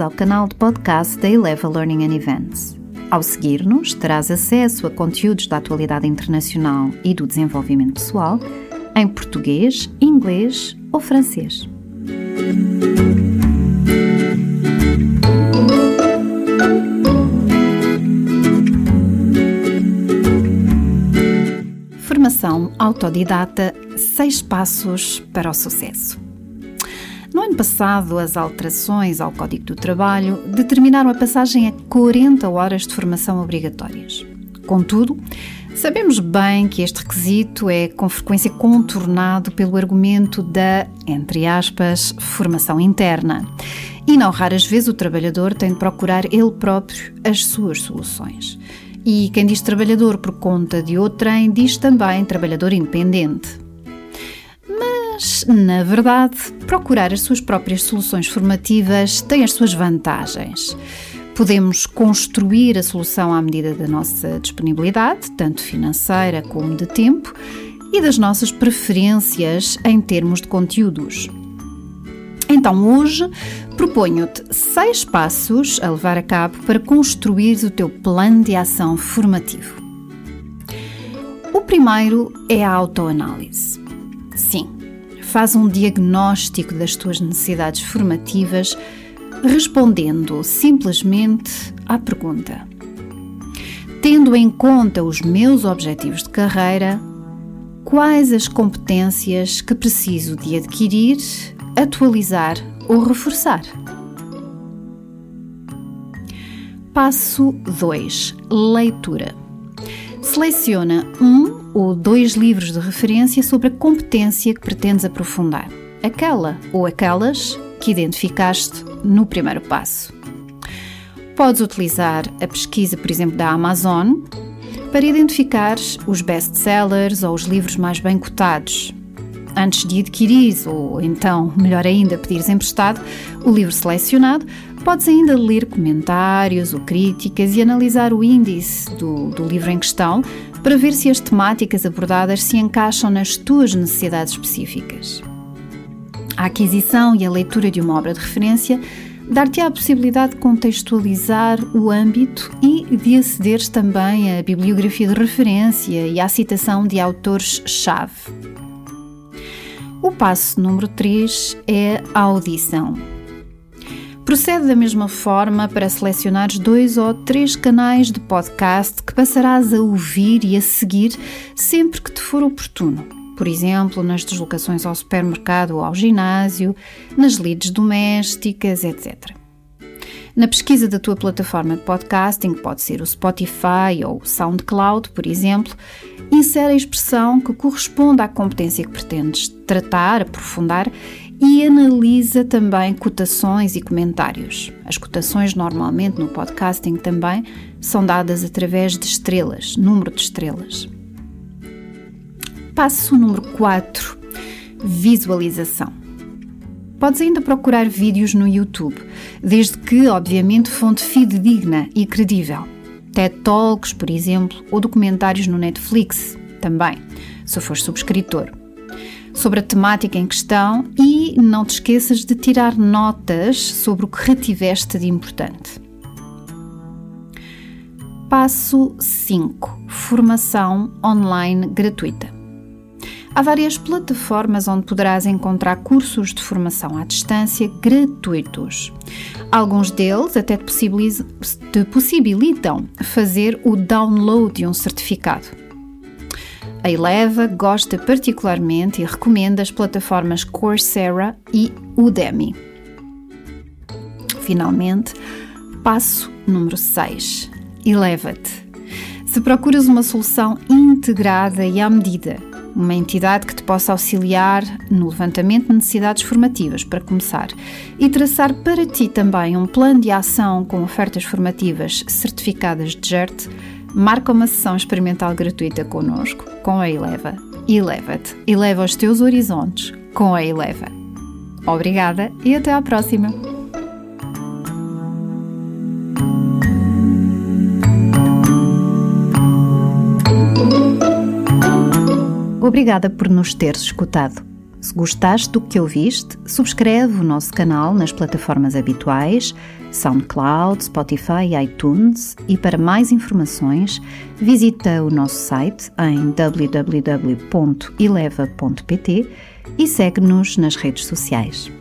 Ao canal de podcast da Eleva Learning and Events. Ao seguir-nos, terás acesso a conteúdos da atualidade internacional e do desenvolvimento pessoal em português, inglês ou francês. Formação autodidata: 6 passos para o sucesso. No ano passado, as alterações ao Código do Trabalho determinaram a passagem a 40 horas de formação obrigatórias. Contudo, sabemos bem que este requisito é com frequência contornado pelo argumento da, entre aspas, formação interna. E não raras vezes o trabalhador tem de procurar ele próprio as suas soluções. E quem diz trabalhador por conta de outrem diz também trabalhador independente. Mas, na verdade, procurar as suas próprias soluções formativas tem as suas vantagens. Podemos construir a solução à medida da nossa disponibilidade, tanto financeira como de tempo, e das nossas preferências em termos de conteúdos. Então, hoje proponho-te seis passos a levar a cabo para construir o teu plano de ação formativo. O primeiro é a autoanálise. Sim, faz um diagnóstico das tuas necessidades formativas, respondendo simplesmente à pergunta: Tendo em conta os meus objetivos de carreira, quais as competências que preciso de adquirir, atualizar ou reforçar? Passo 2: Leitura. Seleciona um ou dois livros de referência sobre a competência que pretendes aprofundar, aquela ou aquelas que identificaste no primeiro passo. Podes utilizar a pesquisa, por exemplo, da Amazon para identificar os best-sellers ou os livros mais bem cotados. Antes de adquirir, ou então, melhor ainda, pedires emprestado o livro selecionado, podes ainda ler comentários ou críticas e analisar o índice do, do livro em questão para ver se as temáticas abordadas se encaixam nas tuas necessidades específicas. A aquisição e a leitura de uma obra de referência dar-te a possibilidade de contextualizar o âmbito e de acederes também à bibliografia de referência e à citação de autores-chave. O passo número 3 é a audição. Procede da mesma forma para selecionares dois ou três canais de podcast que passarás a ouvir e a seguir sempre que te for oportuno. Por exemplo, nas deslocações ao supermercado ou ao ginásio, nas lides domésticas, etc. Na pesquisa da tua plataforma de podcasting, pode ser o Spotify ou o SoundCloud, por exemplo, insere a expressão que corresponde à competência que pretendes tratar, aprofundar e analisa também cotações e comentários. As cotações, normalmente no podcasting também, são dadas através de estrelas, número de estrelas. Passo número 4: visualização. Podes ainda procurar vídeos no YouTube, desde que, obviamente, fonte fidedigna e credível. TED Talks, por exemplo, ou documentários no Netflix, também, se fores subscritor sobre a temática em questão e não te esqueças de tirar notas sobre o que retiveste de importante. Passo 5: Formação online gratuita. Há várias plataformas onde poderás encontrar cursos de formação à distância gratuitos. Alguns deles até te possibilitam fazer o download de um certificado. A Eleva gosta particularmente e recomenda as plataformas Coursera e Udemy. Finalmente, passo número 6. Eleva-te. Se procuras uma solução integrada e à medida, uma entidade que te possa auxiliar no levantamento de necessidades formativas, para começar, e traçar para ti também um plano de ação com ofertas formativas certificadas de GERT, Marca uma sessão experimental gratuita connosco, com a Eleva. Eleva-te. Eleva os teus horizontes com a Eleva. Obrigada e até à próxima! Obrigada por nos teres escutado. Se gostaste do que ouviste, subscreve o nosso canal nas plataformas habituais SoundCloud, Spotify e iTunes e para mais informações visita o nosso site em www.ileva.pt e segue-nos nas redes sociais.